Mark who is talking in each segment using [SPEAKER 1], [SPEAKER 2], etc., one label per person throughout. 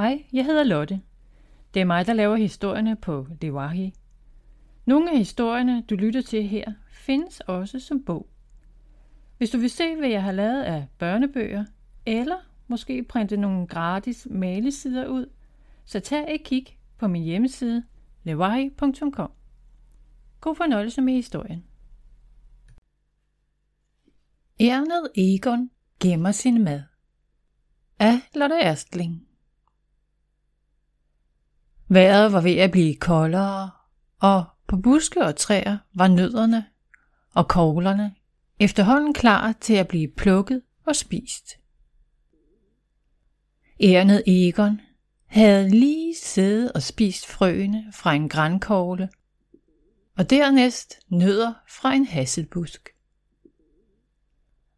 [SPEAKER 1] Hej, jeg hedder Lotte. Det er mig, der laver historierne på Lewahi. Nogle af historierne, du lytter til her, findes også som bog. Hvis du vil se, hvad jeg har lavet af børnebøger, eller måske printe nogle gratis malesider ud, så tag et kig på min hjemmeside lewahi.com. God fornøjelse med historien. Ernet Egon gemmer sin mad. Af Lotte Erstling. Vejret var ved at blive koldere, og på buske og træer var nødderne og koglerne efterhånden klar til at blive plukket og spist. Ærnet Egon havde lige siddet og spist frøene fra en grænkogle, og dernæst nødder fra en hasselbusk.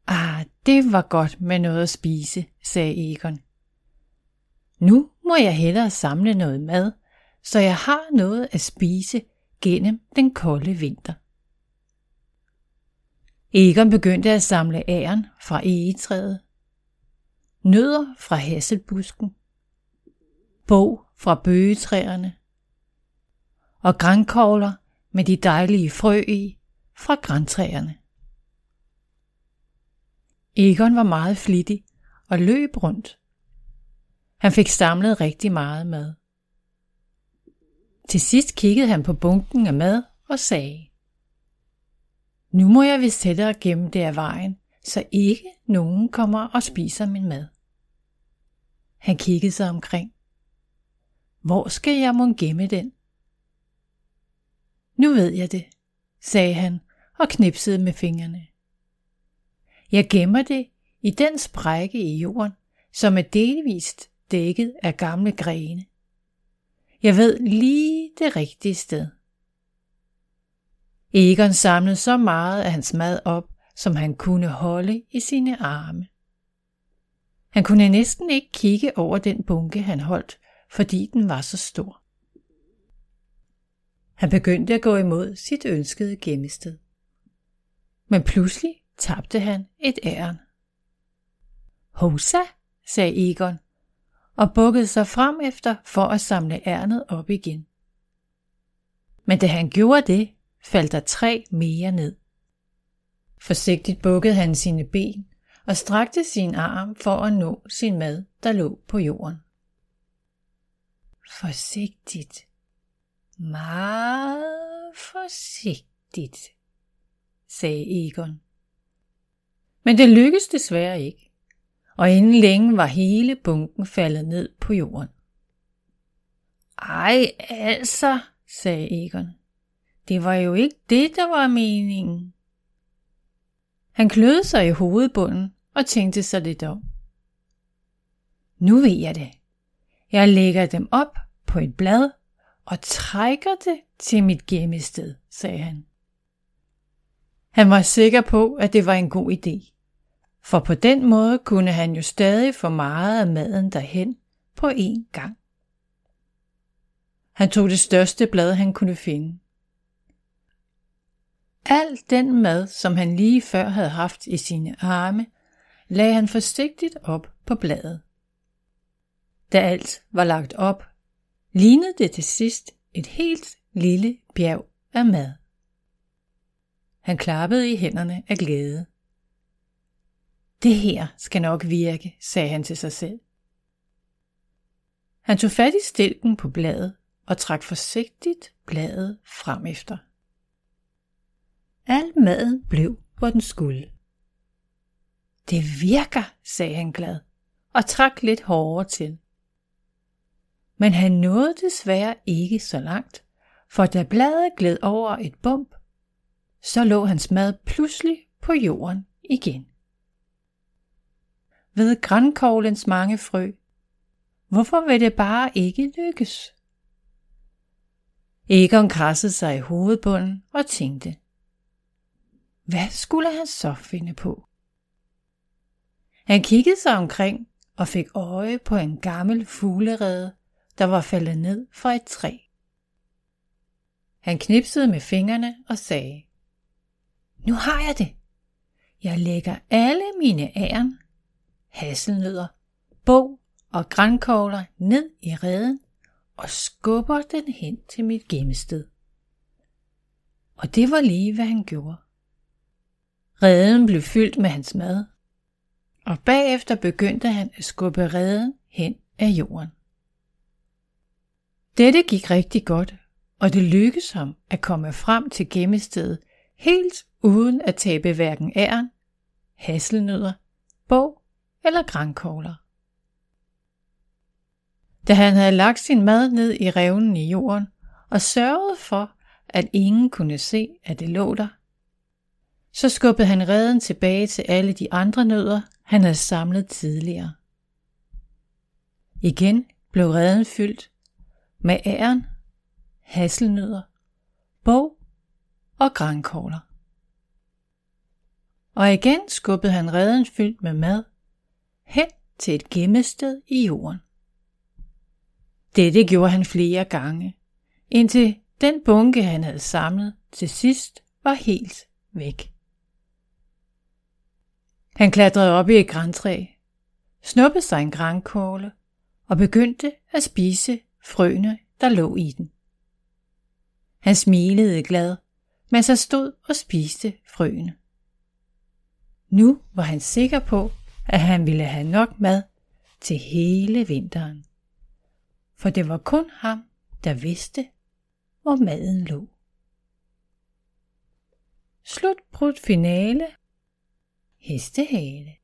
[SPEAKER 1] Ah, det var godt med noget at spise, sagde Egon. Nu må jeg hellere samle noget mad, så jeg har noget at spise gennem den kolde vinter. Egon begyndte at samle æren fra egetræet, nødder fra hasselbusken, bog fra bøgetræerne og grænkogler med de dejlige frø i fra græntræerne. Egon var meget flittig og løb rundt. Han fik samlet rigtig meget mad. Til sidst kiggede han på bunken af mad og sagde, Nu må jeg vist sætte gennem det af vejen, så ikke nogen kommer og spiser min mad. Han kiggede sig omkring. Hvor skal jeg må gemme den? Nu ved jeg det, sagde han og knipsede med fingrene. Jeg gemmer det i den sprække i jorden, som er delvist dækket af gamle grene. Jeg ved lige det rigtige sted. Egon samlede så meget af hans mad op, som han kunne holde i sine arme. Han kunne næsten ikke kigge over den bunke, han holdt, fordi den var så stor. Han begyndte at gå imod sit ønskede gemmested. Men pludselig tabte han et æren. Hosa, sagde Egon, og bukkede sig frem efter for at samle ærnet op igen. Men da han gjorde det, faldt der tre mere ned. Forsigtigt bukkede han sine ben og strakte sin arm for at nå sin mad, der lå på jorden. Forsigtigt. Meget forsigtigt, sagde Egon. Men det lykkedes desværre ikke, og inden længe var hele bunken faldet ned på jorden. Ej, altså, sagde Egon. Det var jo ikke det, der var meningen. Han kløede sig i hovedbunden og tænkte sig lidt om. Nu ved jeg det. Jeg lægger dem op på et blad og trækker det til mit gemmested, sagde han. Han var sikker på, at det var en god idé. For på den måde kunne han jo stadig få meget af maden derhen på én gang. Han tog det største blad, han kunne finde. Al den mad, som han lige før havde haft i sine arme, lagde han forsigtigt op på bladet. Da alt var lagt op, lignede det til sidst et helt lille bjerg af mad. Han klappede i hænderne af glæde. Det her skal nok virke, sagde han til sig selv. Han tog fat i stilken på bladet og trak forsigtigt bladet frem efter. Al maden blev, hvor den skulle. Det virker, sagde han glad og trak lidt hårdere til. Men han nåede desværre ikke så langt, for da bladet gled over et bump, så lå hans mad pludselig på jorden igen. Ved grænkoglens mange frø, hvorfor vil det bare ikke lykkes? Egon krassede sig i hovedbunden og tænkte, hvad skulle han så finde på? Han kiggede sig omkring og fik øje på en gammel fuglerede, der var faldet ned fra et træ. Han knipsede med fingrene og sagde, Nu har jeg det. Jeg lægger alle mine æren, hasselnødder, bog og grænkogler ned i reden og skubber den hen til mit gemmested. Og det var lige, hvad han gjorde. Reden blev fyldt med hans mad, og bagefter begyndte han at skubbe reden hen af jorden. Dette gik rigtig godt, og det lykkedes ham at komme frem til gemmestedet helt uden at tabe hverken æren, hasselnødder, bog eller grænkogler. Da han havde lagt sin mad ned i revnen i jorden og sørget for, at ingen kunne se, at det lå der, så skubbede han reden tilbage til alle de andre nødder, han havde samlet tidligere. Igen blev reden fyldt med æren, hasselnødder, bog og grænkogler. Og igen skubbede han reden fyldt med mad hen til et gemmested i jorden. Dette gjorde han flere gange, indtil den bunke, han havde samlet, til sidst var helt væk. Han klatrede op i et græntræ, snuppede sig en grænkåle og begyndte at spise frøene, der lå i den. Han smilede glad, mens han stod og spiste frøene. Nu var han sikker på, at han ville have nok mad til hele vinteren. For det var kun ham, der vidste, hvor maden lå. Slut finale Hestehale